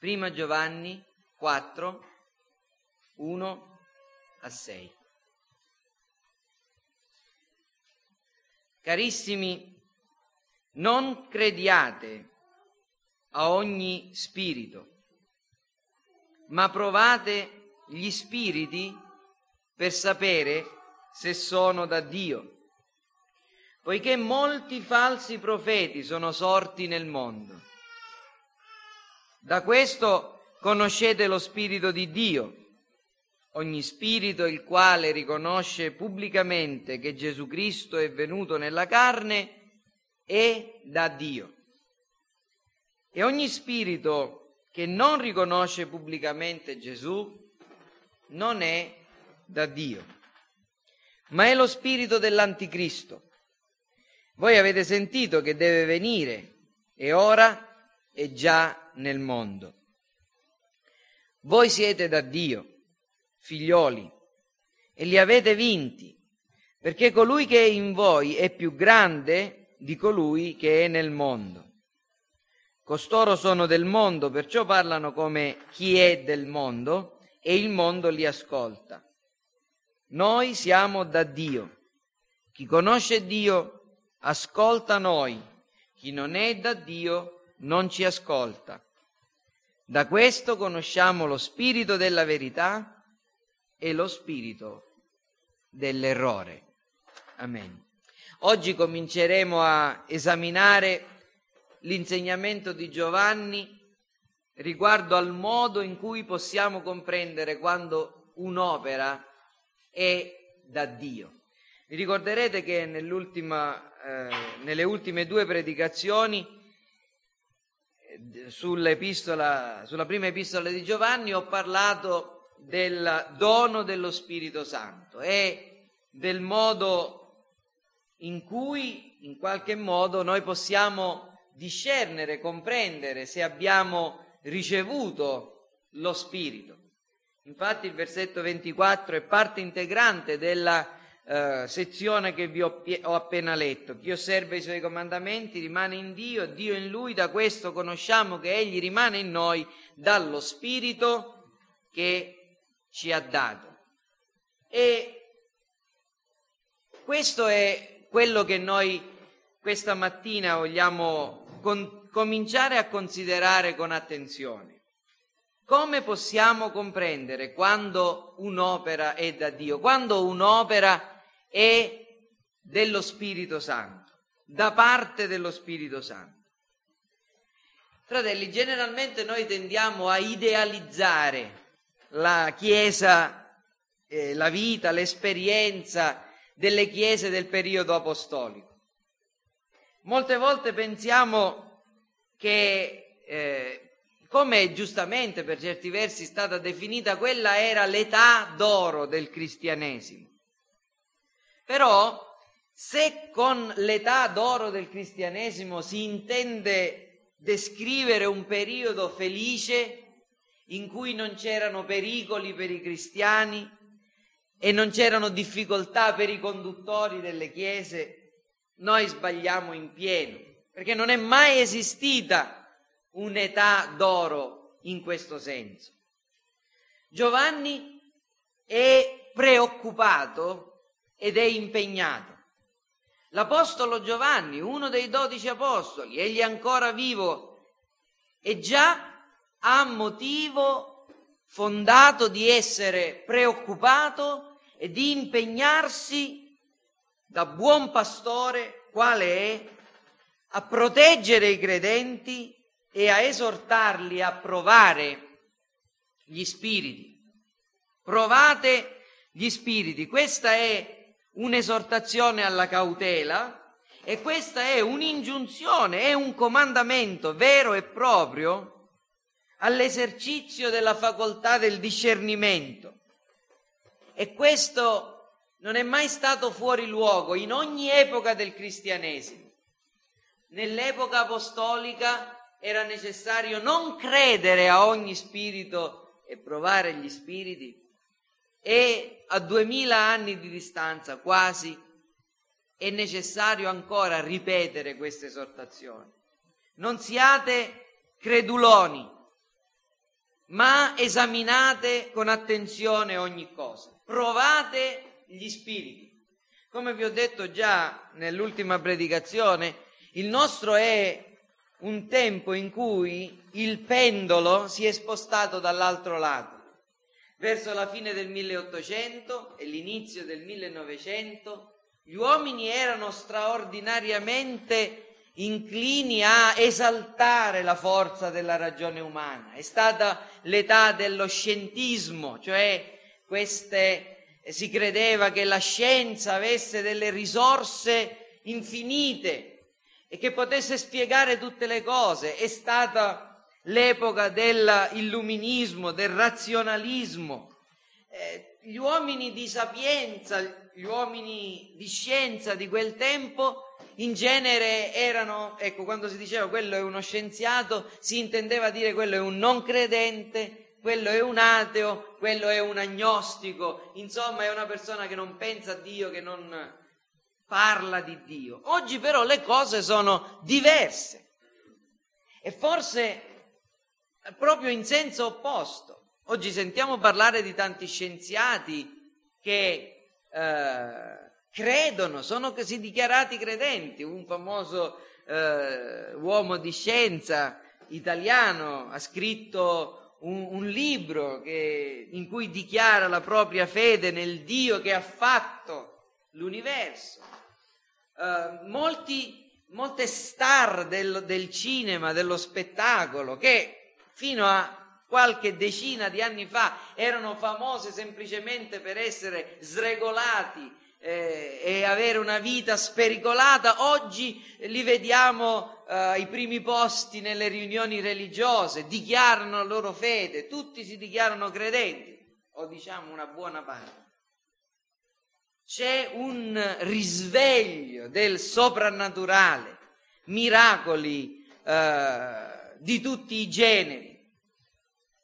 Prima Giovanni 4, 1 a 6. Carissimi, non crediate a ogni spirito, ma provate gli spiriti per sapere se sono da Dio, poiché molti falsi profeti sono sorti nel mondo. Da questo conoscete lo spirito di Dio. Ogni spirito il quale riconosce pubblicamente che Gesù Cristo è venuto nella carne è da Dio. E ogni spirito che non riconosce pubblicamente Gesù non è da Dio, ma è lo spirito dell'anticristo. Voi avete sentito che deve venire e ora è già nel mondo. Voi siete da Dio, figlioli, e li avete vinti, perché colui che è in voi è più grande di colui che è nel mondo. Costoro sono del mondo, perciò parlano come chi è del mondo e il mondo li ascolta. Noi siamo da Dio. Chi conosce Dio ascolta noi, chi non è da Dio non ci ascolta. Da questo conosciamo lo spirito della verità e lo spirito dell'errore. Amen. Oggi cominceremo a esaminare l'insegnamento di Giovanni riguardo al modo in cui possiamo comprendere quando un'opera è da Dio. Vi ricorderete che eh, nelle ultime due predicazioni sulla prima epistola di Giovanni ho parlato del dono dello Spirito Santo e del modo in cui in qualche modo noi possiamo discernere, comprendere se abbiamo ricevuto lo Spirito. Infatti il versetto 24 è parte integrante della eh, sezione che vi ho, ho, appena letto. Chi osserva i suoi comandamenti rimane in Dio, Dio in lui, da questo conosciamo che Egli rimane in noi dallo Spirito che ci ha dato. E questo è quello che noi questa mattina vogliamo con, cominciare a considerare con attenzione. Come possiamo comprendere quando un'opera è da Dio, quando un'opera è dello Spirito Santo, da parte dello Spirito Santo? Fratelli, generalmente noi tendiamo a idealizzare la Chiesa, eh, la vita, l'esperienza delle chiese del periodo apostolico. Molte volte pensiamo che, eh, come giustamente per certi versi è stata definita, quella era l'età d'oro del cristianesimo. Però, se con l'età d'oro del cristianesimo si intende descrivere un periodo felice in cui non c'erano pericoli per i cristiani e non c'erano difficoltà per i conduttori delle chiese, noi sbagliamo in pieno, perché non è mai esistita un'età d'oro in questo senso. Giovanni è preoccupato ed è impegnato. L'Apostolo Giovanni, uno dei dodici apostoli, egli è ancora vivo e già ha motivo fondato di essere preoccupato e di impegnarsi da buon pastore quale è a proteggere i credenti e a esortarli a provare gli spiriti. Provate gli spiriti. Questa è un'esortazione alla cautela e questa è un'ingiunzione, è un comandamento vero e proprio all'esercizio della facoltà del discernimento. E questo non è mai stato fuori luogo in ogni epoca del cristianesimo. Nell'epoca apostolica era necessario non credere a ogni spirito e provare gli spiriti e a duemila anni di distanza quasi è necessario ancora ripetere questa esortazione. Non siate creduloni, ma esaminate con attenzione ogni cosa, provate gli spiriti. Come vi ho detto già nell'ultima predicazione, il nostro è un tempo in cui il pendolo si è spostato dall'altro lato. Verso la fine del 1800 e l'inizio del 1900 gli uomini erano straordinariamente inclini a esaltare la forza della ragione umana. È stata l'età dello scientismo, cioè queste, si credeva che la scienza avesse delle risorse infinite e che potesse spiegare tutte le cose. È stata l'epoca dell'illuminismo, del razionalismo. Eh, gli uomini di sapienza, gli uomini di scienza di quel tempo in genere erano, ecco, quando si diceva quello è uno scienziato, si intendeva dire quello è un non credente, quello è un ateo, quello è un agnostico, insomma è una persona che non pensa a Dio, che non parla di Dio. Oggi però le cose sono diverse e forse proprio in senso opposto. Oggi sentiamo parlare di tanti scienziati che eh, credono, sono così dichiarati credenti. Un famoso eh, uomo di scienza italiano ha scritto un, un libro che, in cui dichiara la propria fede nel Dio che ha fatto l'universo. Eh, molti, molte star del, del cinema, dello spettacolo, che fino a qualche decina di anni fa erano famose semplicemente per essere sregolati eh, e avere una vita spericolata, oggi li vediamo eh, ai primi posti nelle riunioni religiose, dichiarano la loro fede, tutti si dichiarano credenti, o diciamo una buona parte. C'è un risveglio del soprannaturale, miracoli eh, di tutti i generi.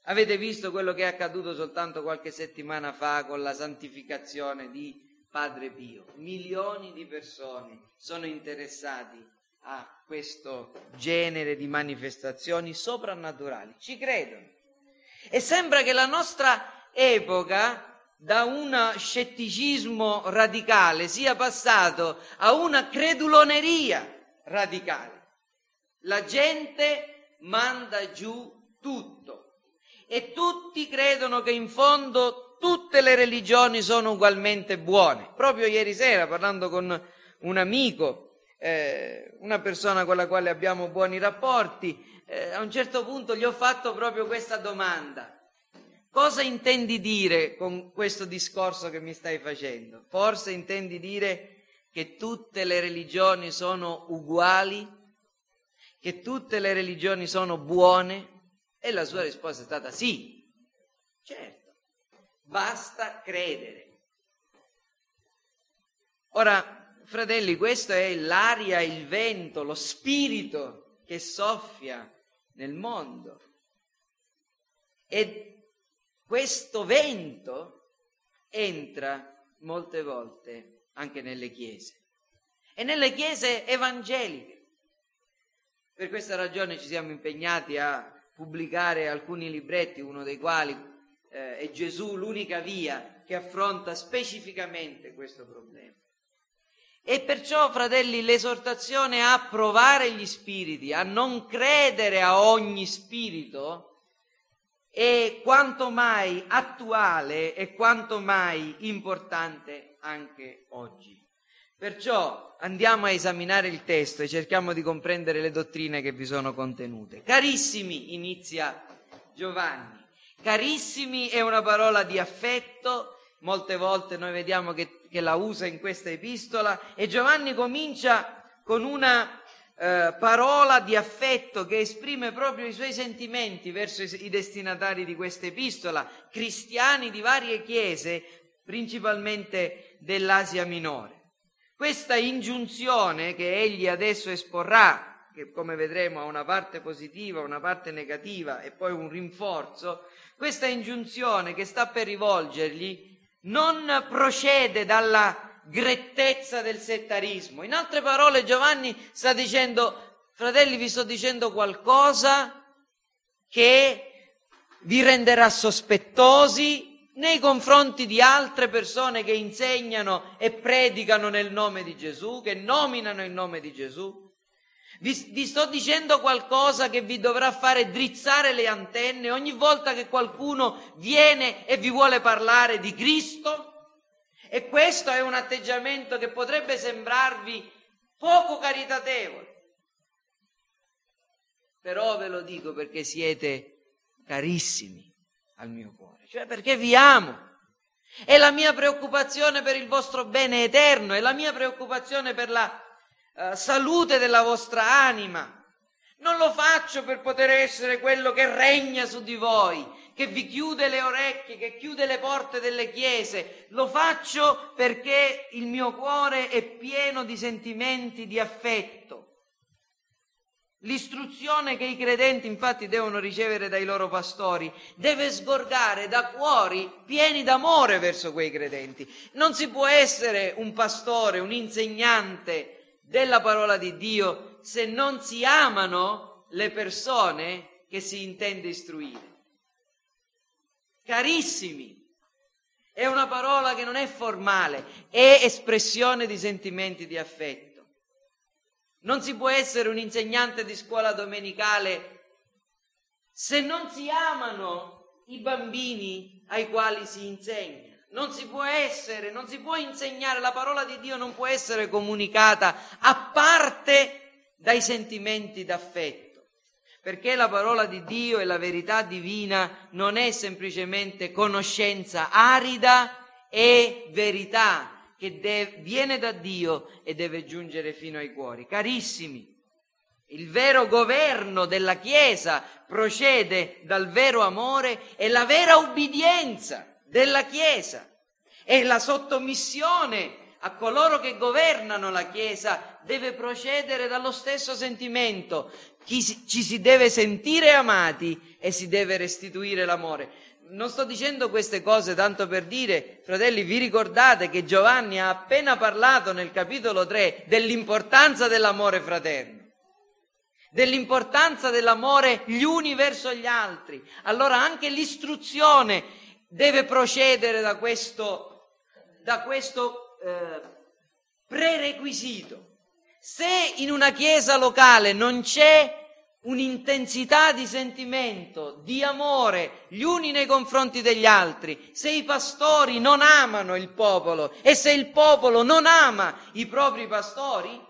Avete visto quello che è accaduto soltanto qualche settimana fa con la santificazione di Padre Pio. Milioni di persone sono interessati a questo genere di manifestazioni soprannaturali, ci credono. E sembra che la nostra epoca, da un scetticismo radicale, sia passato a una creduloneria radicale. La gente manda giù tutto e tutti credono che in fondo tutte le religioni sono ugualmente buone. Proprio ieri sera, parlando con un amico, eh, una persona con la quale abbiamo buoni rapporti, eh, a un certo punto gli ho fatto proprio questa domanda. Cosa intendi dire con questo discorso che mi stai facendo? Forse intendi dire che tutte le religioni sono uguali? Che tutte le religioni sono buone? E la sua risposta è stata sì, certo basta credere. Ora, fratelli, questo è l'aria, il vento, lo spirito che soffia nel mondo. E questo vento entra molte volte anche nelle chiese e nelle chiese evangeliche. Per questa ragione ci siamo impegnati a pubblicare alcuni libretti, uno dei quali eh, è Gesù l'unica via che affronta specificamente questo problema. E perciò, fratelli, l'esortazione a provare gli spiriti, a non credere a ogni spirito, è quanto mai attuale e quanto mai importante anche oggi. Perciò andiamo a esaminare il testo e cerchiamo di comprendere le dottrine che vi sono contenute. Carissimi, inizia Giovanni, Carissimi è una parola di affetto, molte volte noi vediamo che, che la usa in questa epistola e Giovanni comincia con una eh, parola di affetto che esprime proprio i suoi sentimenti verso i, i destinatari di questa epistola, cristiani di varie chiese, principalmente dell'Asia minore. Questa ingiunzione che egli adesso esporrà, che come vedremo ha una parte positiva, una parte negativa e poi un rinforzo, questa ingiunzione che sta per rivolgergli non procede dalla grettezza del settarismo. In altre parole Giovanni sta dicendo, fratelli vi sto dicendo qualcosa che vi renderà sospettosi nei confronti di altre persone che insegnano e predicano nel nome di Gesù, che nominano il nome di Gesù. Vi, vi, sto dicendo qualcosa che vi dovrà fare drizzare le antenne ogni volta che qualcuno viene e vi vuole parlare di Cristo? E questo è un atteggiamento che potrebbe sembrarvi poco caritatevole. Però ve lo dico perché siete carissimi al mio cuore, cioè perché vi amo. È la mia preoccupazione per il vostro bene eterno, è la mia preoccupazione per la uh, salute della vostra anima. Non lo faccio per poter essere quello che regna su di voi, che vi chiude le orecchie, che chiude le porte delle chiese. Lo faccio perché il mio cuore è pieno di sentimenti di affetto. L'istruzione che i credenti infatti devono ricevere dai loro pastori deve sgorgare da cuori pieni d'amore verso quei credenti. Non si può essere un pastore, un insegnante della parola di Dio se non si amano le persone che si intende istruire. Carissimi, è una parola che non è formale, è espressione di sentimenti di affetto. Non si può essere un insegnante di scuola domenicale se non si amano i bambini ai quali si insegna. Non si può essere, non si può insegnare, la parola di Dio non può essere comunicata a parte dai sentimenti d'affetto perché la parola di Dio e la verità divina non è semplicemente conoscenza arida, è verità che de- viene da Dio e deve giungere fino ai cuori. Carissimi, il vero governo della Chiesa procede dal vero amore e la vera ubbidienza della Chiesa e la sottomissione a coloro che governano la Chiesa deve procedere dallo stesso sentimento. Ci si deve sentire amati e si deve restituire l'amore. Non sto dicendo queste cose tanto per dire, fratelli, vi ricordate che Giovanni ha appena parlato nel capitolo 3 dell'importanza dell'amore fraterno, dell'importanza dell'amore gli uni verso gli altri. Allora anche l'istruzione deve procedere da questo, da questo eh, prerequisito. Se in una chiesa locale non c'è un'intensità di sentimento, di amore gli uni nei confronti degli altri, se i pastori non amano il popolo e se il popolo non ama i propri pastori,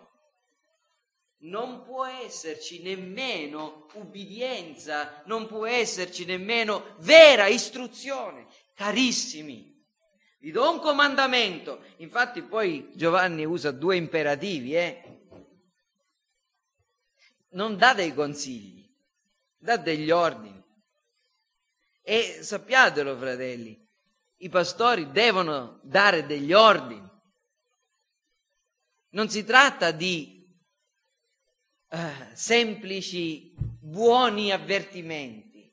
non può esserci nemmeno ubbidienza, non può esserci nemmeno vera istruzione. Carissimi, vi do un comandamento. Infatti poi Giovanni usa due imperativi, eh? Non dà dei consigli, dà degli ordini. E sappiatelo, fratelli, i pastori devono dare degli ordini. Non si tratta di eh, semplici buoni avvertimenti.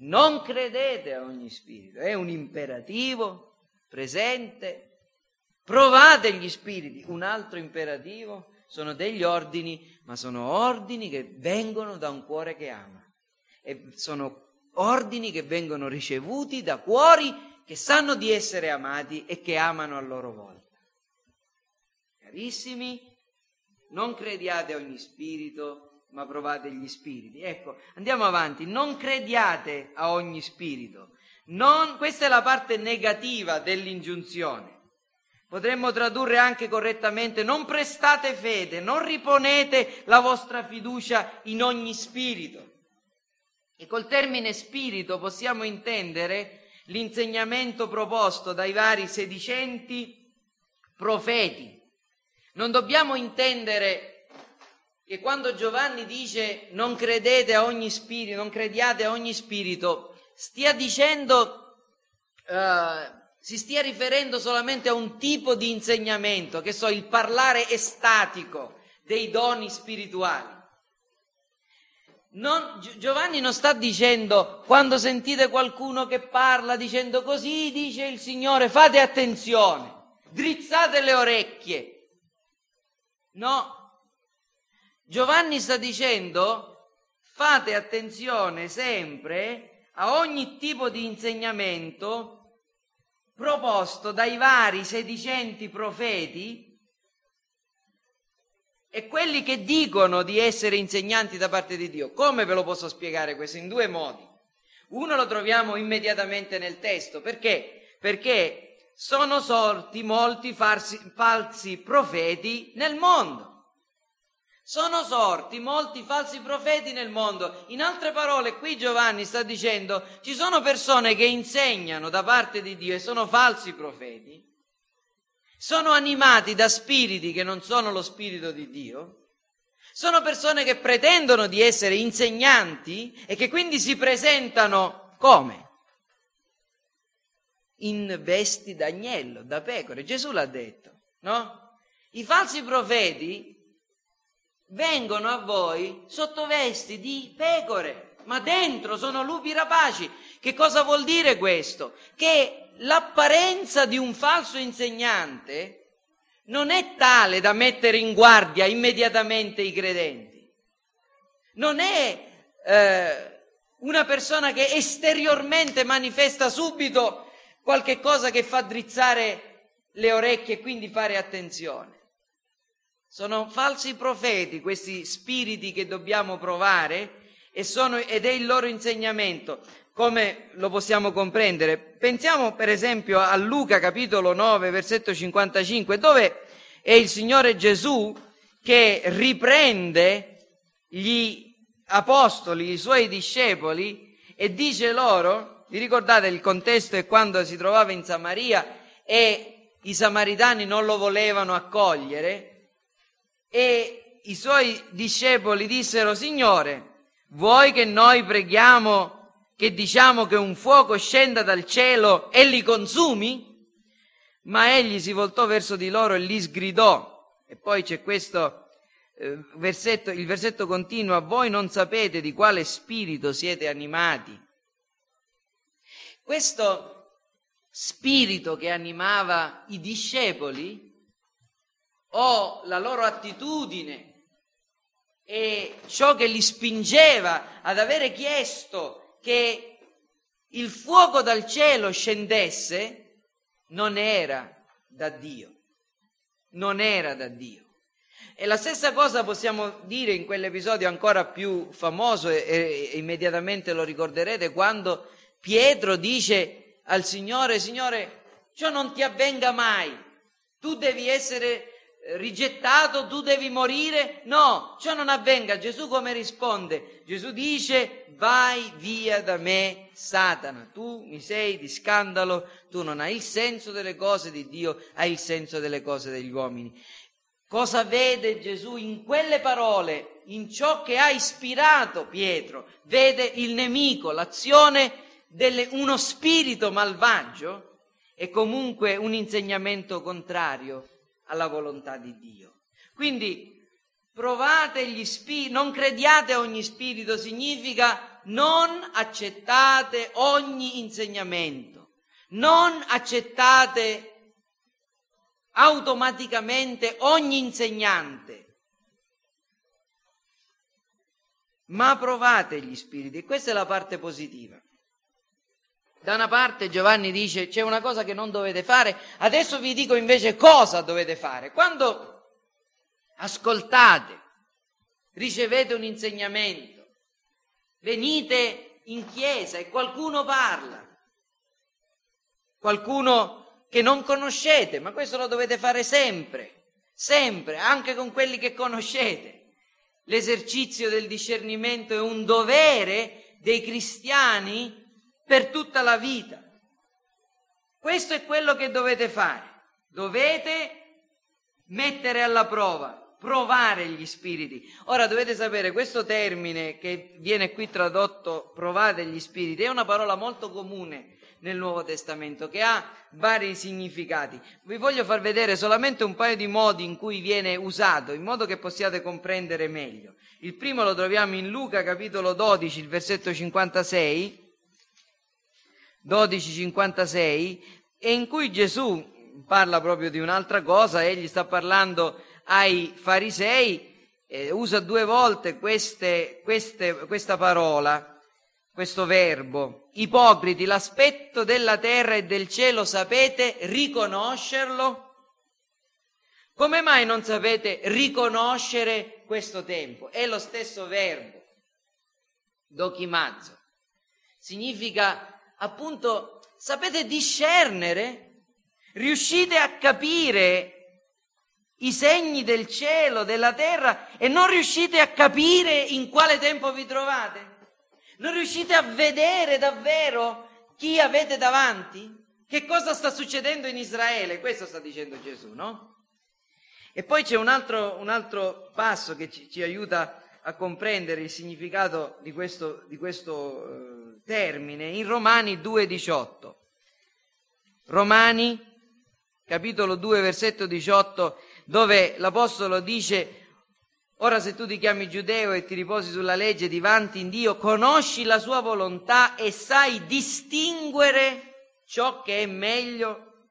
Non credete a ogni spirito, è un imperativo presente, provate gli spiriti. Un altro imperativo sono degli ordini, ma sono ordini che vengono da un cuore che ama. E sono ordini che vengono ricevuti da cuori che sanno di essere amati e che amano a loro volta. Carissimi, non crediate a ogni spirito, ma provate gli spiriti. Ecco, andiamo avanti, non crediate a ogni spirito, non, questa è la parte negativa dell'ingiunzione. Potremmo tradurre anche correttamente, non prestate fede, non riponete la vostra fiducia in ogni spirito. E col termine spirito possiamo intendere l'insegnamento proposto dai vari sedicenti profeti. Non dobbiamo intendere che quando Giovanni dice non credete a ogni spirito, non crediate a ogni spirito, stia dicendo, uh, si stia riferendo solamente a un tipo di insegnamento, che so, il parlare estatico dei doni spirituali. Non, Giovanni non sta dicendo quando sentite qualcuno che parla dicendo così dice il Signore, fate attenzione, drizzate le orecchie. No, Giovanni sta dicendo fate attenzione sempre a ogni tipo di insegnamento proposto dai vari sedicenti profeti e quelli che dicono di essere insegnanti da parte di Dio. Come ve lo posso spiegare questo? In due modi. Uno lo troviamo immediatamente nel testo, perché? Perché sono sorti molti farsi, falsi profeti nel mondo. Sono sorti molti falsi profeti nel mondo. In altre parole, qui Giovanni sta dicendo, ci sono persone che insegnano da parte di Dio e sono falsi profeti, sono animati da spiriti che non sono lo spirito di Dio, sono persone che pretendono di essere insegnanti e che quindi si presentano come? In vesti d'agnello, da pecore. Gesù l'ha detto, no? I falsi profeti vengono a voi sotto vesti di pecore, ma dentro sono lupi rapaci. Che cosa vuol dire questo? Che l'apparenza di un falso insegnante non è tale da mettere in guardia immediatamente i credenti. Non è eh, una persona che esteriormente manifesta subito qualche cosa che fa drizzare le orecchie e quindi fare attenzione. Sono falsi profeti questi spiriti che dobbiamo provare sono, ed è il loro insegnamento come lo possiamo comprendere? Pensiamo per esempio a Luca capitolo 9 versetto 55 dove è il Signore Gesù che riprende gli apostoli, i suoi discepoli e dice loro, vi ricordate il contesto è quando si trovava in Samaria e i samaritani non lo volevano accogliere e i suoi discepoli dissero Signore, vuoi che noi preghiamo che diciamo che un fuoco scenda dal cielo e li consumi? Ma egli si voltò verso di loro e li sgridò. E poi c'è questo eh, versetto, il versetto continua, voi non sapete di quale spirito siete animati. Questo spirito che animava i discepoli o la loro attitudine e ciò che li spingeva ad avere chiesto che il fuoco dal cielo scendesse non era da Dio, non era da Dio. E la stessa cosa possiamo dire in quell'episodio ancora più famoso e, e, immediatamente lo ricorderete quando Pietro dice al Signore, Signore, ciò non ti avvenga mai, tu devi essere rigettato, tu devi morire. No, ciò non avvenga. Gesù come risponde? Gesù dice, vai via da me, Satana, tu mi sei di scandalo, tu non hai il senso delle cose di Dio, hai il senso delle cose degli uomini. Cosa vede Gesù in quelle parole, in ciò che ha ispirato Pietro? Vede il nemico, l'azione di uno spirito malvagio e comunque un insegnamento contrario alla volontà di Dio. Quindi provate gli spiriti, non crediate a ogni spirito, significa non accettate ogni insegnamento, non accettate automaticamente ogni insegnante, ma provate gli spiriti. Questa è la parte positiva. Da una parte Giovanni dice c'è una cosa che non dovete fare, adesso vi dico invece cosa dovete fare. Quando ascoltate, ricevete un insegnamento, venite in chiesa e qualcuno parla, qualcuno che non conoscete, ma questo lo dovete fare sempre, sempre, anche con quelli che conoscete. L'esercizio del discernimento è un dovere dei cristiani per tutta la vita. Questo è quello che dovete fare. Dovete mettere alla prova, provare gli spiriti. Ora dovete sapere, questo termine che viene qui tradotto provate gli spiriti è una parola molto comune nel Nuovo Testamento che ha vari significati. Vi voglio far vedere solamente un paio di modi in cui viene usato, in modo che possiate comprendere meglio. Il primo lo troviamo in Luca capitolo 12, il versetto 56 12,56 e in cui Gesù parla proprio di un'altra cosa, egli sta parlando ai farisei, eh, usa due volte queste, queste, questa parola, questo verbo. Ipocriti, l'aspetto della terra e del cielo sapete riconoscerlo? Come mai non sapete riconoscere questo tempo? È lo stesso verbo, dokimazzo. Significa appunto, sapete discernere? Riuscite a capire i segni del cielo, della terra e non riuscite a capire in quale tempo vi trovate? Non riuscite a vedere davvero chi avete davanti? Che cosa sta succedendo in Israele? Questo sta dicendo Gesù, no? E poi c'è un altro, un altro passo che ci, ci, aiuta a comprendere il significato di questo, di questo eh, termine in Romani 2,18. Romani, capitolo 2, versetto 18 dove l'Apostolo dice Ora se tu ti chiami giudeo e ti riposi sulla legge divanti in Dio, conosci la sua volontà e sai distinguere ciò che è meglio,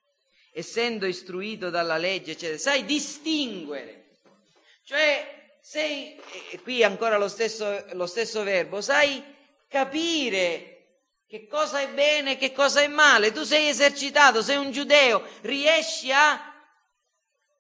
essendo istruito dalla legge, eccetera. Sai distinguere. Cioè, sei, qui ancora lo stesso, lo stesso verbo, sai capire che cosa è bene e che cosa è male. Tu sei esercitato, sei un giudeo, riesci a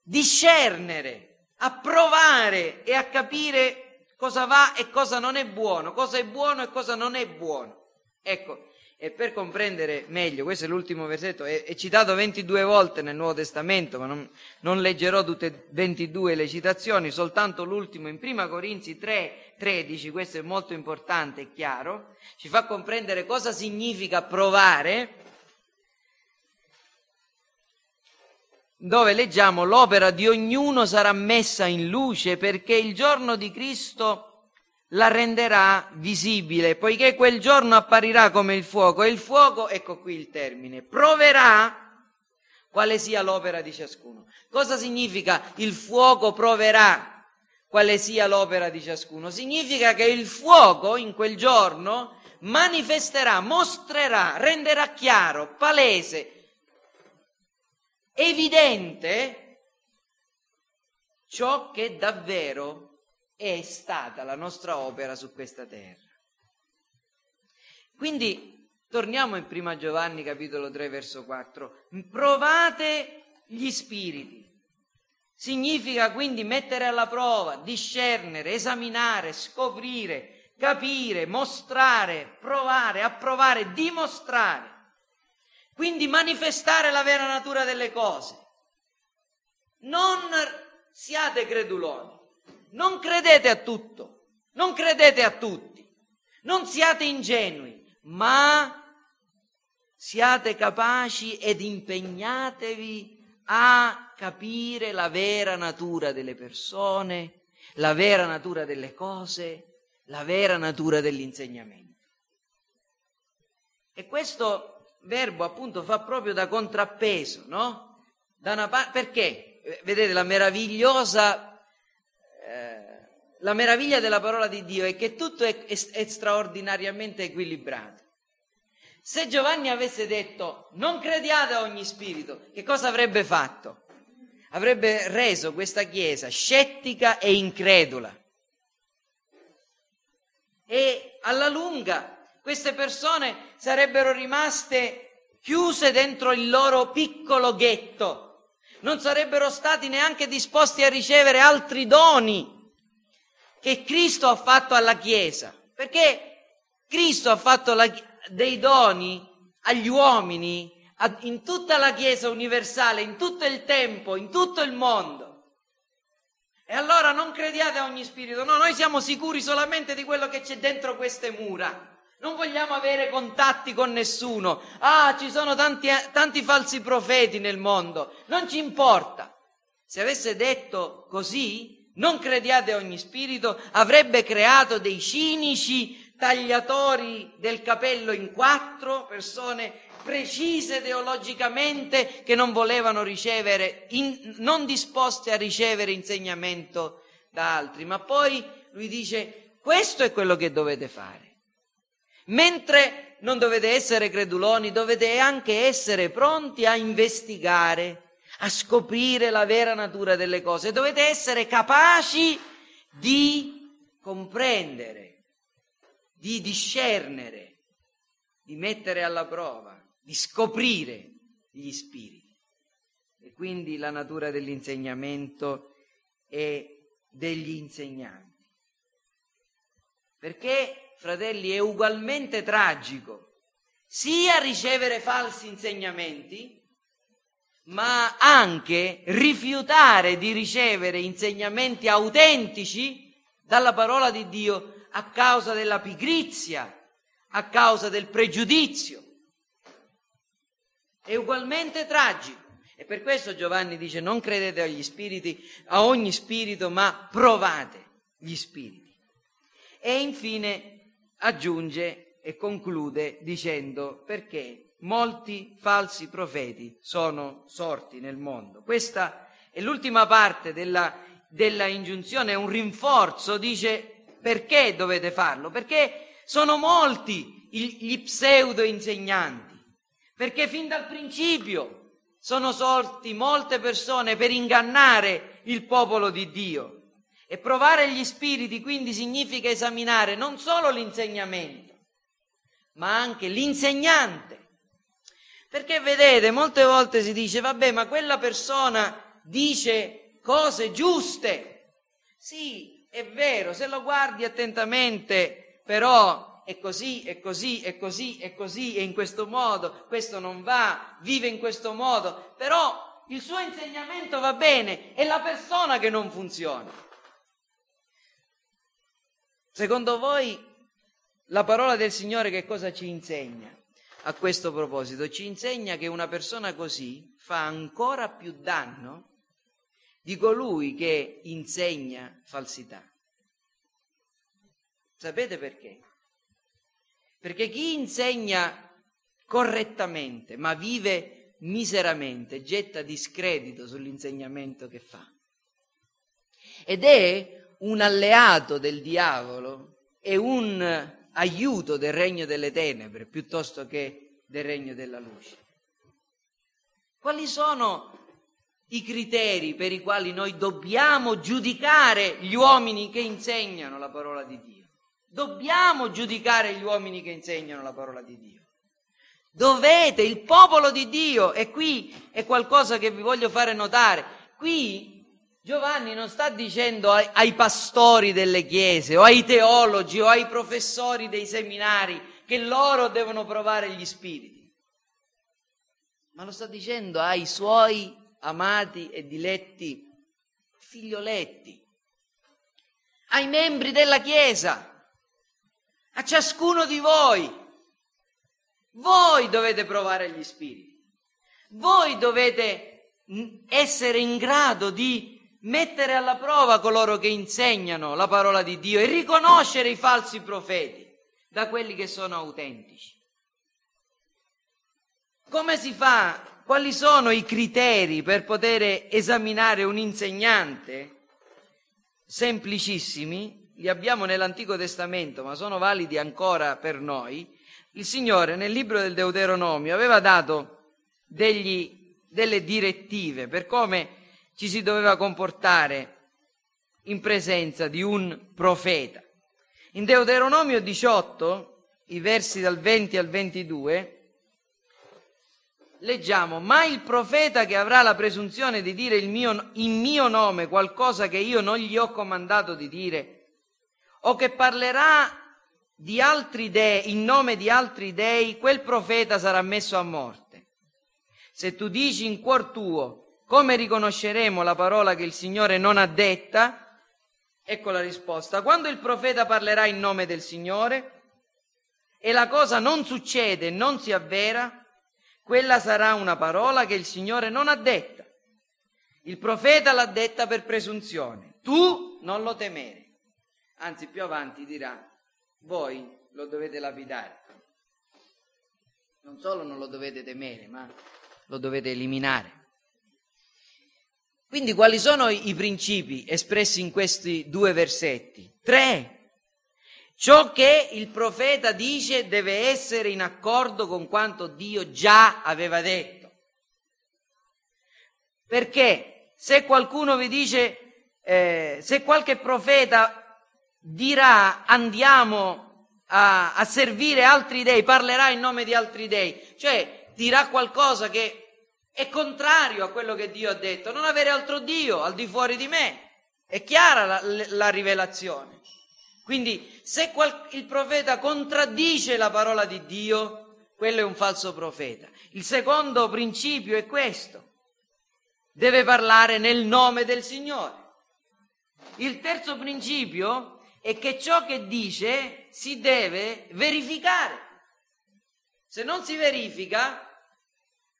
discernere, a provare e a capire cosa va e cosa non è buono, cosa è buono e cosa non è buono. Ecco, e per comprendere meglio, questo è l'ultimo versetto, è, è citato 22 volte nel Nuovo Testamento, ma non, non, leggerò tutte e 22 le citazioni, soltanto l'ultimo in Prima Corinzi 3, 13, questo è molto importante e chiaro, ci fa comprendere cosa significa provare dove leggiamo l'opera di ognuno sarà messa in luce perché il giorno di Cristo la renderà visibile, poiché quel giorno apparirà come il fuoco e il fuoco, ecco qui il termine, proverà quale sia l'opera di ciascuno. Cosa significa il fuoco proverà quale sia l'opera di ciascuno? Significa che il fuoco in quel giorno manifesterà, mostrerà, renderà chiaro, palese, evidente ciò che davvero è stata la nostra opera su questa terra. Quindi torniamo in Prima Giovanni capitolo 3 verso 4. Provate gli spiriti. Significa quindi mettere alla prova, discernere, esaminare, scoprire, capire, mostrare, provare, approvare, dimostrare. Quindi manifestare la vera natura delle cose. Non siate creduloni, non credete a tutto, non credete a tutti, non siate ingenui, ma siate capaci ed impegnatevi a capire la vera natura delle persone, la vera natura delle cose, la vera natura dell'insegnamento. E questo verbo appunto fa proprio da contrappeso, no? Da parte, perché? Vedete la meravigliosa, eh, la meraviglia della parola di Dio è che tutto è, è, è straordinariamente equilibrato. Se Giovanni avesse detto non crediate a ogni spirito, che cosa avrebbe fatto? Avrebbe reso questa chiesa scettica e incredula. E alla lunga queste persone sarebbero rimaste chiuse dentro il loro piccolo ghetto, non sarebbero stati neanche disposti a ricevere altri doni che Cristo ha fatto alla Chiesa, perché Cristo ha fatto la, dei doni agli uomini in tutta la Chiesa universale, in tutto il tempo, in tutto il mondo. E allora non crediate a ogni spirito, no, noi siamo sicuri solamente di quello che c'è dentro queste mura. Non vogliamo avere contatti con nessuno. Ah, ci sono tanti, tanti falsi profeti nel mondo. Non ci importa. Se avesse detto così, non crediate a ogni spirito, avrebbe creato dei cinici tagliatori del capello in quattro, persone precise teologicamente che non volevano ricevere, in, non disposte a ricevere insegnamento da altri. Ma poi lui dice, questo è quello che dovete fare. Mentre non dovete essere creduloni, dovete anche essere pronti a investigare, a scoprire la vera natura delle cose. Dovete essere capaci di comprendere, di discernere di mettere alla prova, di scoprire gli spiriti. E quindi la natura dell'insegnamento e degli insegnanti. Perché, fratelli, è ugualmente tragico sia ricevere falsi insegnamenti, ma anche rifiutare di ricevere insegnamenti autentici dalla parola di Dio a causa della pigrizia, a causa del pregiudizio. È ugualmente tragico. E per questo Giovanni dice non credete agli spiriti, a ogni spirito, ma provate gli spiriti. E infine aggiunge e conclude dicendo perché molti falsi profeti sono sorti nel mondo. Questa è l'ultima parte della, della ingiunzione, è un rinforzo, dice perché dovete farlo? Perché sono molti gli pseudo insegnanti, perché fin dal principio sono sorti molte persone per ingannare il popolo di Dio. E provare gli spiriti quindi significa esaminare non solo l'insegnamento, ma anche l'insegnante. Perché vedete, molte volte si dice, vabbè, ma quella persona dice cose giuste. Sì, è vero, se lo guardi attentamente, però è così, è così, è così, è così, è in questo modo, questo non va, vive in questo modo, però il suo insegnamento va bene, è la persona che non funziona. Secondo voi la parola del Signore che cosa ci insegna? A questo proposito ci insegna che una persona così fa ancora più danno di colui che insegna falsità. Sapete perché? Perché chi insegna correttamente ma vive miseramente getta discredito sull'insegnamento che fa. Ed è un alleato del diavolo e un aiuto del regno delle tenebre piuttosto che del regno della luce. Quali sono i criteri per i quali noi dobbiamo giudicare gli uomini che insegnano la parola di Dio. Dobbiamo giudicare gli uomini che insegnano la parola di Dio. Dovete, il popolo di Dio, e qui è qualcosa che vi voglio fare notare, qui Giovanni non sta dicendo ai, ai pastori delle chiese o ai teologi o ai professori dei seminari che loro devono provare gli spiriti, ma lo sta dicendo ai suoi amati e diletti figlioletti, ai membri della Chiesa, a ciascuno di voi. Voi dovete provare gli spiriti, voi dovete essere in grado di mettere alla prova coloro che insegnano la parola di Dio e riconoscere i falsi profeti da quelli che sono autentici. Come si fa quali sono i criteri per poter esaminare un insegnante? Semplicissimi, li abbiamo nell'Antico Testamento, ma sono validi ancora per noi. Il Signore nel libro del Deuteronomio aveva dato degli, delle direttive per come ci si doveva comportare in presenza di un profeta. In Deuteronomio 18, i versi dal 20 al 22, leggiamo, ma il profeta che avrà la presunzione di dire mio, in mio nome qualcosa che io non gli ho comandato di dire, o che parlerà di altri dei, in nome di altri dei, quel profeta sarà messo a morte. Se tu dici in cuor tuo, come riconosceremo la parola che il Signore non ha detta? Ecco la risposta. Quando il profeta parlerà in nome del Signore e la cosa non succede, non si avvera, quella sarà una parola che il Signore non ha detta. Il profeta l'ha detta per presunzione. Tu non lo temere. Anzi, più avanti dirà, voi lo dovete lapidare. Non solo non lo dovete temere, ma lo dovete eliminare. Quindi quali sono i principi espressi in questi due versetti? Tre. Ciò che il profeta dice deve essere in accordo con quanto Dio già aveva detto. Perché se qualcuno vi dice, eh, se qualche profeta dirà andiamo a, a servire altri dei, parlerà in nome di altri dei, cioè dirà qualcosa che è contrario a quello che Dio ha detto, non avere altro Dio al di fuori di me. È chiara la, la rivelazione. Quindi se qual, il profeta contraddice la parola di Dio, quello è un falso profeta. Il secondo principio è questo. Deve parlare nel nome del Signore. Il terzo principio è che ciò che dice si deve verificare. Se non si verifica,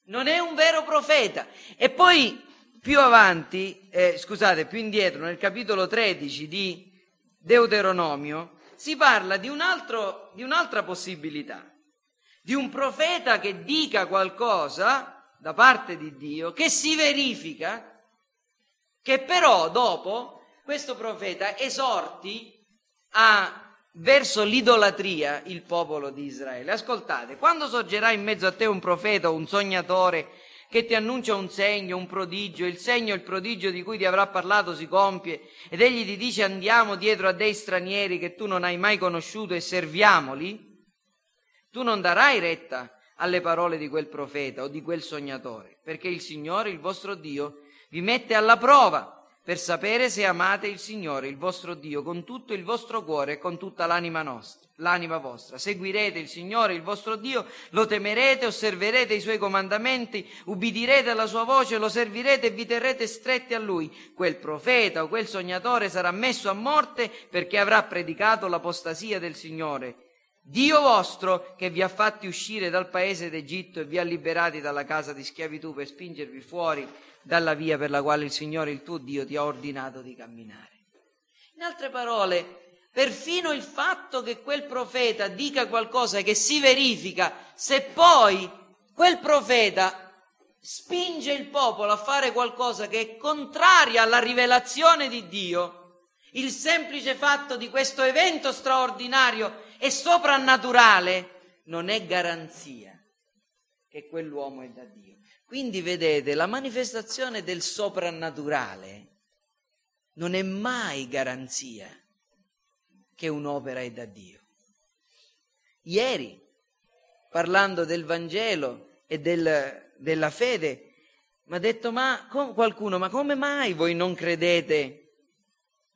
non è un vero profeta. E poi più avanti, eh, scusate, più indietro, nel capitolo 13 di Deuteronomio, si parla di, un altro, di un'altra possibilità, di un profeta che dica qualcosa da parte di Dio, che si verifica, che però dopo questo profeta esorti a verso l'idolatria il popolo di Israele. Ascoltate, quando sorgerà in mezzo a te un profeta o un sognatore che ti annuncia un segno, un prodigio, il segno il prodigio di cui ti avrà parlato si compie, ed egli ti dice andiamo dietro a dei stranieri che tu non hai mai conosciuto e serviamoli, tu non darai retta alle parole di quel profeta o di quel sognatore, perché il Signore, il vostro Dio, vi mette alla prova per sapere se amate il Signore, il vostro Dio, con tutto il vostro cuore e con tutta l'anima nostra, l'anima vostra. Seguirete il Signore, il vostro Dio, lo temerete, osserverete i suoi comandamenti, ubbidirete alla sua voce, lo servirete e vi terrete stretti a lui. Quel profeta o quel sognatore sarà messo a morte perché avrà predicato l'apostasia del Signore. Dio vostro che vi ha fatti uscire dal paese d'Egitto e vi ha liberati dalla casa di schiavitù per spingervi fuori dalla via per la quale il Signore, il tuo Dio, ti ha ordinato di camminare. In altre parole, perfino il fatto che quel profeta dica qualcosa che si verifica, se poi quel profeta spinge il popolo a fare qualcosa che è contraria alla rivelazione di Dio, il semplice fatto di questo evento straordinario e soprannaturale non è garanzia che quell'uomo è da Dio. Quindi vedete, la manifestazione del soprannaturale non è mai garanzia che un'opera è da Dio. Ieri, parlando del Vangelo e del, della fede, mi ha detto ma com, qualcuno, ma come mai voi non credete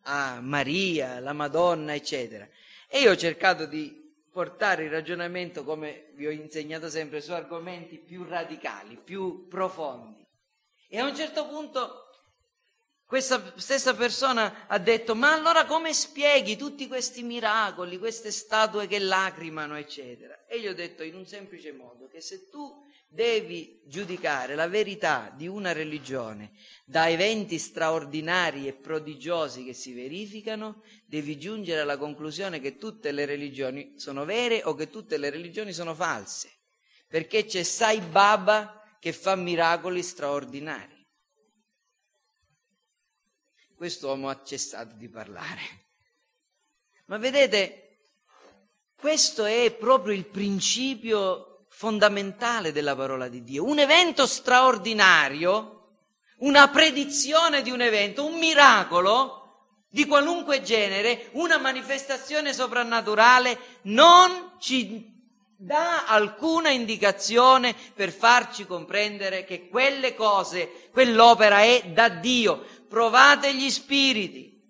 a Maria, la Madonna, eccetera? E io ho cercato di portare il ragionamento, come vi ho insegnato sempre, su argomenti più radicali, più profondi. E a un certo punto questa stessa persona ha detto, ma allora come spieghi tutti questi miracoli, queste statue che lacrimano, eccetera? E gli ho detto in un semplice modo, che se tu devi giudicare la verità di una religione da eventi straordinari e prodigiosi che si verificano, devi giungere alla conclusione che tutte le religioni sono vere o che tutte le religioni sono false, perché c'è Sai Baba che fa miracoli straordinari. Quest'uomo ha cessato di parlare. Ma vedete, questo è proprio il principio fondamentale della parola di Dio, un evento straordinario, una predizione di un evento, un miracolo di qualunque genere, una manifestazione soprannaturale, non ci dà alcuna indicazione per farci comprendere che quelle cose, quell'opera è da Dio. Provate gli spiriti.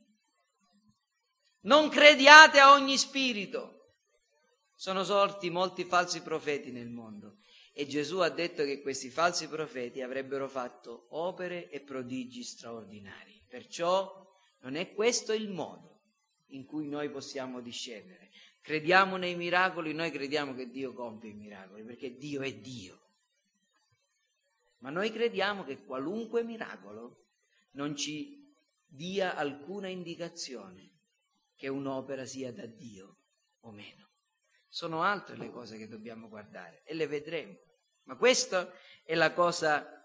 Non crediate a ogni spirito sono sorti molti falsi profeti nel mondo e Gesù ha detto che questi falsi profeti avrebbero fatto opere e prodigi straordinari. Perciò non è questo il modo in cui noi possiamo discendere. Crediamo nei miracoli, noi crediamo che Dio compie i miracoli, perché Dio è Dio. Ma noi crediamo che qualunque miracolo non ci dia alcuna indicazione che un'opera sia da Dio o meno. Sono altre le cose che dobbiamo guardare e le vedremo. Ma questa è la cosa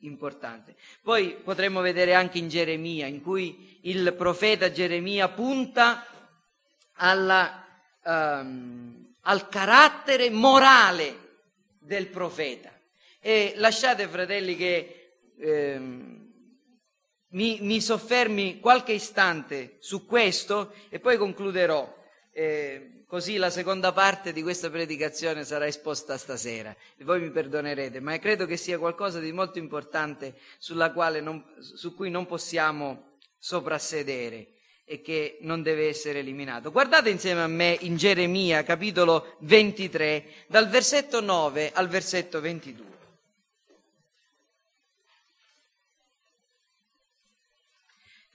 importante. Poi potremmo vedere anche in Geremia, in cui il profeta Geremia punta alla, um, al carattere morale del profeta. E lasciate, fratelli, che ehm, mi, mi, soffermi qualche istante su questo e poi concluderò. Eh, così la seconda parte di questa predicazione sarà esposta stasera e voi mi perdonerete, ma credo che sia qualcosa di molto importante non, su cui non possiamo soprassedere e che non deve essere eliminato. Guardate insieme a me in Geremia capitolo 23 dal versetto 9 al versetto 22.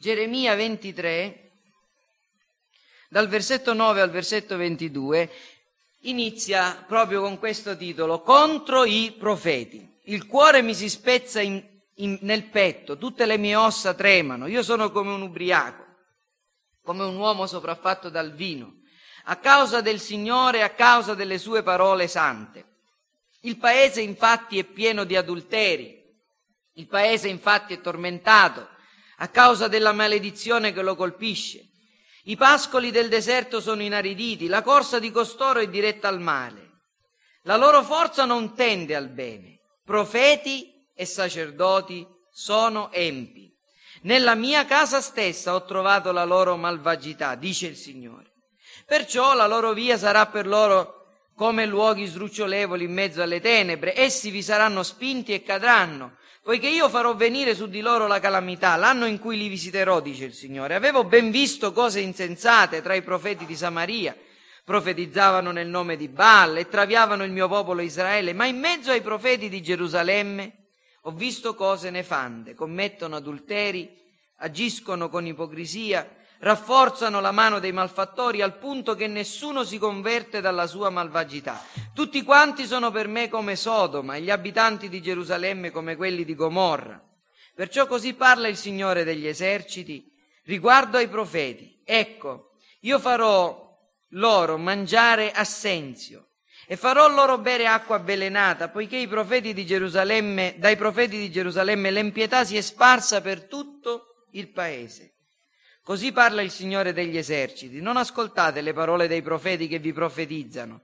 Geremia 23, dal versetto 9 al versetto 22, inizia proprio con questo titolo, contro i profeti. Il cuore mi si spezza in, in, nel petto, tutte le mie ossa tremano, io sono come un ubriaco, come un uomo sopraffatto dal vino, a causa del Signore a causa delle sue parole sante. Il paese infatti è pieno di adulteri, il paese infatti è tormentato a causa della maledizione che lo colpisce. I pascoli del deserto sono inariditi, la corsa di costoro è diretta al male. La loro forza non tende al bene. Profeti e sacerdoti sono empi. Nella mia casa stessa ho trovato la loro malvagità, dice il Signore. Perciò la loro via sarà per loro come luoghi sdrucciolevoli in mezzo alle tenebre. Essi vi saranno spinti e cadranno poiché io farò venire su di loro la calamità, l'anno in cui li visiterò, dice il Signore. Avevo ben visto cose insensate tra i profeti di Samaria, profetizzavano nel nome di Baal e traviavano il mio popolo Israele, ma in mezzo ai profeti di Gerusalemme ho visto cose nefande, commettono adulteri, agiscono con ipocrisia, rafforzano la mano dei malfattori al punto che nessuno si converte dalla sua malvagità. Tutti quanti sono per me come Sodoma e gli abitanti di Gerusalemme come quelli di Gomorra. Perciò così parla il Signore degli eserciti riguardo ai profeti. Ecco, io farò loro mangiare assenzio e farò loro bere acqua avvelenata, poiché i profeti di Gerusalemme, dai profeti di Gerusalemme l'empietà si è sparsa per tutto il paese. Così parla il Signore degli eserciti. Non ascoltate le parole dei profeti che vi profetizzano.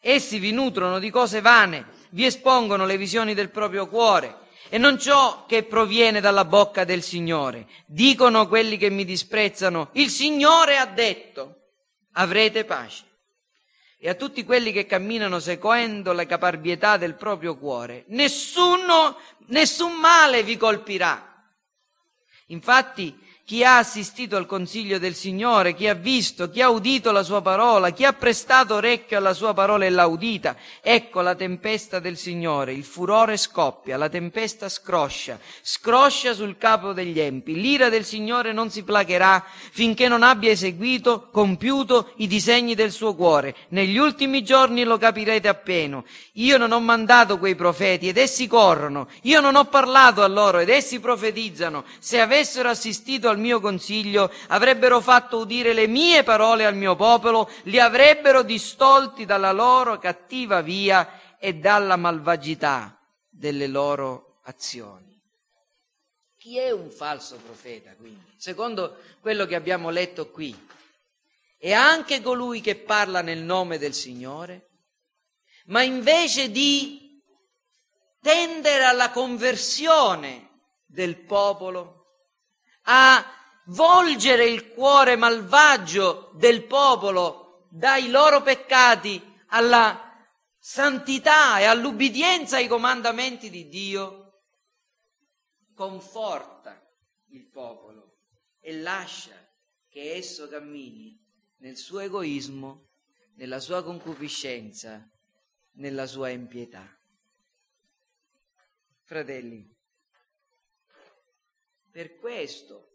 Essi vi nutrono di cose vane, vi espongono le visioni del proprio cuore e non ciò che proviene dalla bocca del Signore. Dicono quelli che mi disprezzano, il Signore ha detto, avrete pace. E a tutti quelli che camminano seguendo le caparbietà del proprio cuore, nessuno, nessun male vi colpirà. Infatti, chi ha assistito al consiglio del Signore, chi ha visto, chi ha udito la sua parola, chi ha prestato orecchio alla sua parola e l'ha udita. Ecco la tempesta del Signore, il furore scoppia, la tempesta scroscia, scroscia sul capo degli empi. L'ira del Signore non si placherà finché non abbia eseguito, compiuto i disegni del suo cuore. Negli ultimi giorni lo capirete appeno. Io non ho mandato quei profeti ed essi corrono. Io non ho parlato a loro ed essi profetizzano. Se avessero assistito al al mio consiglio, avrebbero fatto udire le mie parole al mio popolo, li avrebbero distolti dalla loro cattiva via e dalla malvagità delle loro azioni. Chi è un falso profeta, quindi? Secondo quello che abbiamo letto qui, è anche colui che parla nel nome del Signore, ma invece di tendere alla conversione del popolo, a volgere il cuore malvagio del popolo dai loro peccati alla santità e all'ubbidienza ai comandamenti di Dio, conforta il popolo e lascia che esso cammini nel suo egoismo, nella sua concupiscenza, nella sua impietà. Fratelli, per questo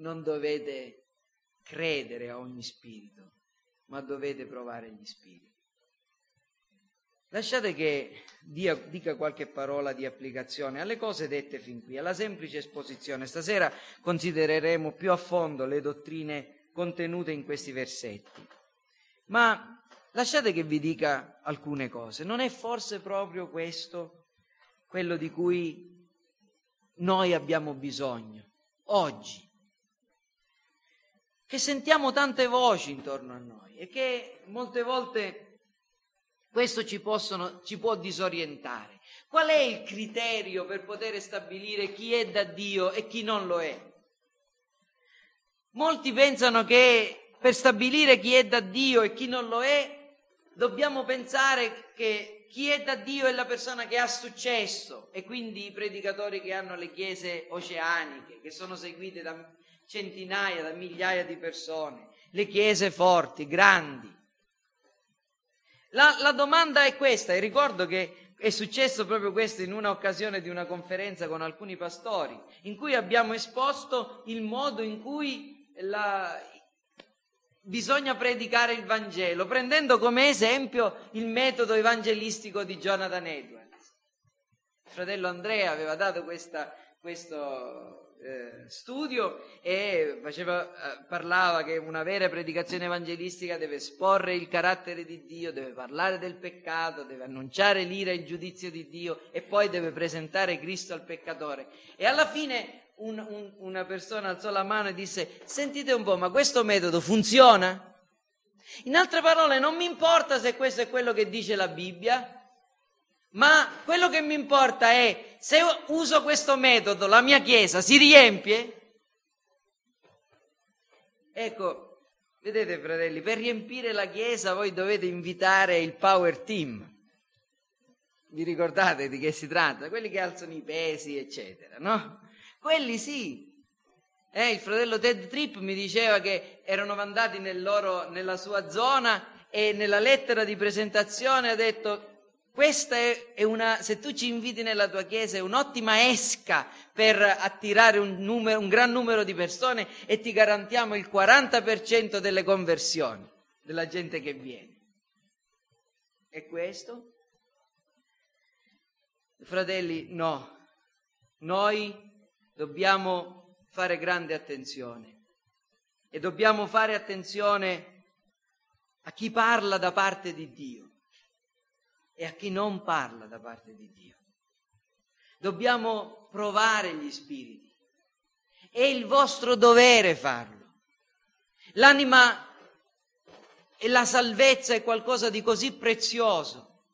non dovete credere a ogni spirito, ma dovete provare gli spiriti. Lasciate che dia, dica qualche parola di applicazione alle cose dette fin qui, alla semplice esposizione. Stasera considereremo più a fondo le dottrine contenute in questi versetti. Ma lasciate che vi dica alcune cose. Non è forse proprio questo quello di cui noi abbiamo bisogno oggi. Che sentiamo tante voci intorno a noi e che molte volte questo ci, possono, ci può disorientare. Qual è il criterio per poter stabilire chi è da Dio e chi non lo è? Molti pensano che per stabilire chi è da Dio e chi non lo è, dobbiamo pensare che chi è da Dio è la persona che ha successo e quindi i predicatori che hanno le chiese oceaniche, che sono seguite da centinaia, da migliaia di persone, le chiese forti, grandi. La, la domanda è questa, e ricordo che è successo proprio questo in una occasione di una conferenza con alcuni pastori, in cui abbiamo esposto il modo in cui la, bisogna predicare il Vangelo, prendendo come esempio il metodo evangelistico di Jonathan Edwards. Il fratello Andrea aveva dato questa, questo eh, studio e faceva, eh, parlava che una vera predicazione evangelistica deve esporre il carattere di Dio, deve parlare del peccato, deve annunciare l'ira e il giudizio di Dio e poi deve presentare Cristo al peccatore. E alla fine un, un, una persona alzò la mano e disse, sentite un po', ma questo metodo funziona? In altre parole, non mi importa se questo è quello che dice la Bibbia, ma quello che mi importa è se uso questo metodo, la mia chiesa si riempie? Ecco, vedete fratelli, per riempire la chiesa voi dovete invitare il power team. Vi ricordate di che si tratta? Quelli che alzano i pesi, eccetera, no? Quelli sì. Eh, il fratello Ted Tripp mi diceva che erano andati nel loro, nella sua zona e nella lettera di presentazione ha detto questa è una, se tu ci inviti nella tua chiesa, è un'ottima esca per attirare un, numero, un gran numero di persone e ti garantiamo il 40% delle conversioni della gente che viene. E questo? Fratelli, no. Noi dobbiamo fare grande attenzione e dobbiamo fare attenzione a chi parla da parte di Dio e a chi non parla da parte di Dio. Dobbiamo provare gli spiriti. È il vostro dovere farlo. L'anima e la salvezza è qualcosa di così prezioso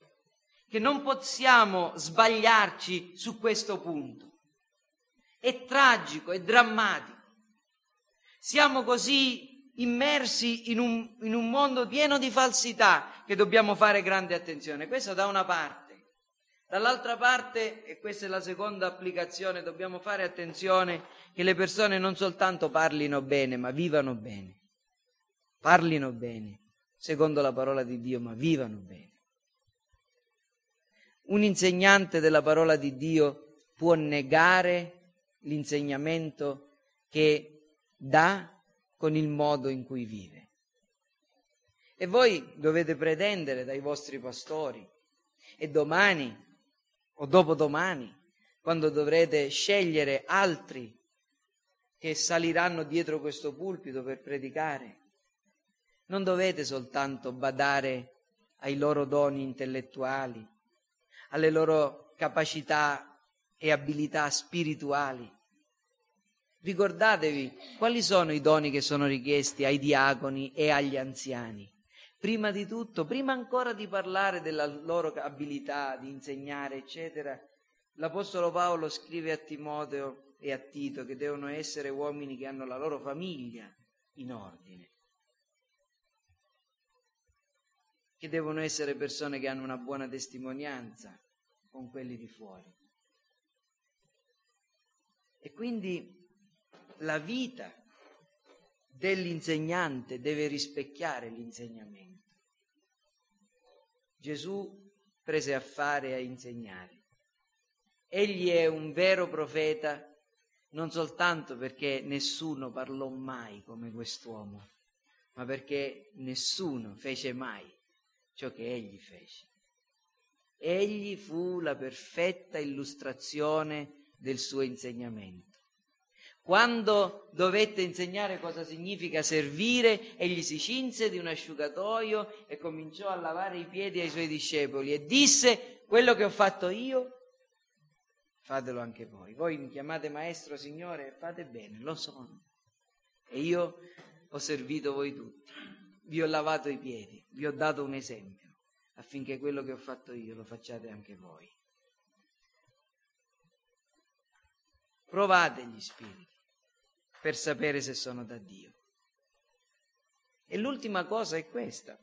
che non possiamo sbagliarci su questo punto. È tragico, è drammatico. Siamo così immersi in un, in un mondo pieno di falsità che dobbiamo fare grande attenzione. Questo da una parte. Dall'altra parte, e questa è la seconda applicazione, dobbiamo fare attenzione che le persone non soltanto parlino bene, ma vivano bene. Parlino bene, secondo la parola di Dio, ma vivano bene. Un insegnante della parola di Dio può negare l'insegnamento che dà con il modo in cui vive. E voi dovete pretendere dai vostri pastori e domani o dopodomani, quando dovrete scegliere altri che saliranno dietro questo pulpito per predicare, non dovete soltanto badare ai loro doni intellettuali, alle loro capacità e abilità spirituali, Ricordatevi quali sono i doni che sono richiesti ai diaconi e agli anziani. Prima di tutto, prima ancora di parlare della loro abilità di insegnare, eccetera, l'Apostolo Paolo scrive a Timoteo e a Tito che devono essere uomini che hanno la loro famiglia in ordine, che devono essere persone che hanno una buona testimonianza con quelli di fuori. E quindi la vita dell'insegnante deve rispecchiare l'insegnamento. Gesù prese a fare e a insegnare. Egli è un vero profeta non soltanto perché nessuno parlò mai come quest'uomo, ma perché nessuno fece mai ciò che egli fece. Egli fu la perfetta illustrazione del suo insegnamento. Quando dovette insegnare cosa significa servire, egli si cinse di un asciugatoio e cominciò a lavare i piedi ai suoi discepoli e disse, quello che ho fatto io, fatelo anche voi. Voi mi chiamate maestro, signore, fate bene, lo sono. E io ho servito voi tutti, vi ho lavato i piedi, vi ho dato un esempio, affinché quello che ho fatto io lo facciate anche voi. Provate gli spiriti per sapere se sono da Dio. E l'ultima cosa è questa.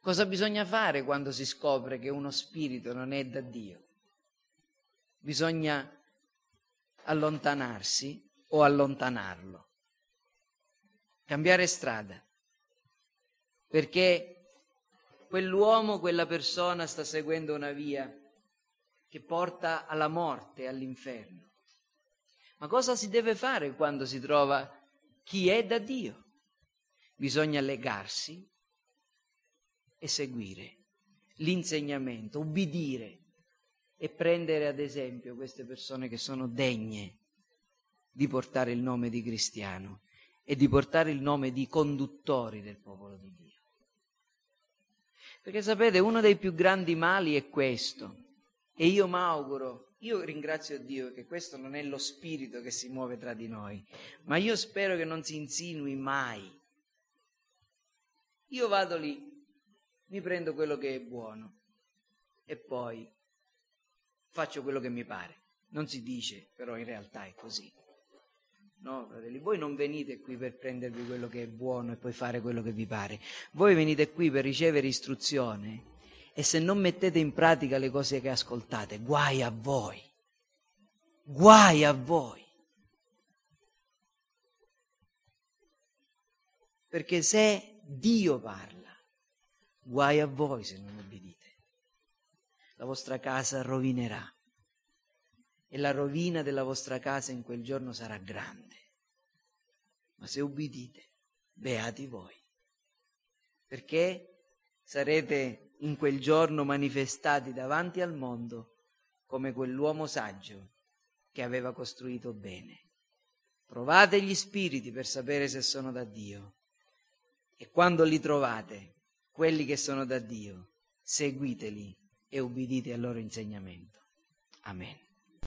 Cosa bisogna fare quando si scopre che uno spirito non è da Dio? Bisogna allontanarsi o allontanarlo, cambiare strada, perché quell'uomo, quella persona sta seguendo una via che porta alla morte all'inferno. Ma cosa si deve fare quando si trova chi è da Dio? Bisogna legarsi e seguire l'insegnamento, ubbidire e prendere ad esempio queste persone che sono degne di portare il nome di cristiano e di portare il nome di conduttori del popolo di Dio. Perché sapete, uno dei più grandi mali è questo. E io mi auguro, io ringrazio Dio che questo non è lo spirito che si muove tra di noi, ma io spero che non si insinui mai. Io vado lì, mi prendo quello che è buono e poi faccio quello che mi pare. Non si dice, però in realtà è così. No, fratelli, voi non venite qui per prendervi quello che è buono e poi fare quello che vi pare. Voi venite qui per ricevere istruzione e se non mettete in pratica le cose che ascoltate, guai a voi. Guai a voi. Perché se Dio parla, guai a voi se non obbedite. La vostra casa rovinerà e la rovina della vostra casa in quel giorno sarà grande. Ma se ubbidite, beati voi, perché sarete in quel giorno manifestati davanti al mondo come quell'uomo saggio che aveva costruito bene. Provate gli spiriti per sapere se sono da Dio e quando li trovate, quelli che sono da Dio, seguiteli e ubbidite al loro insegnamento. Amen.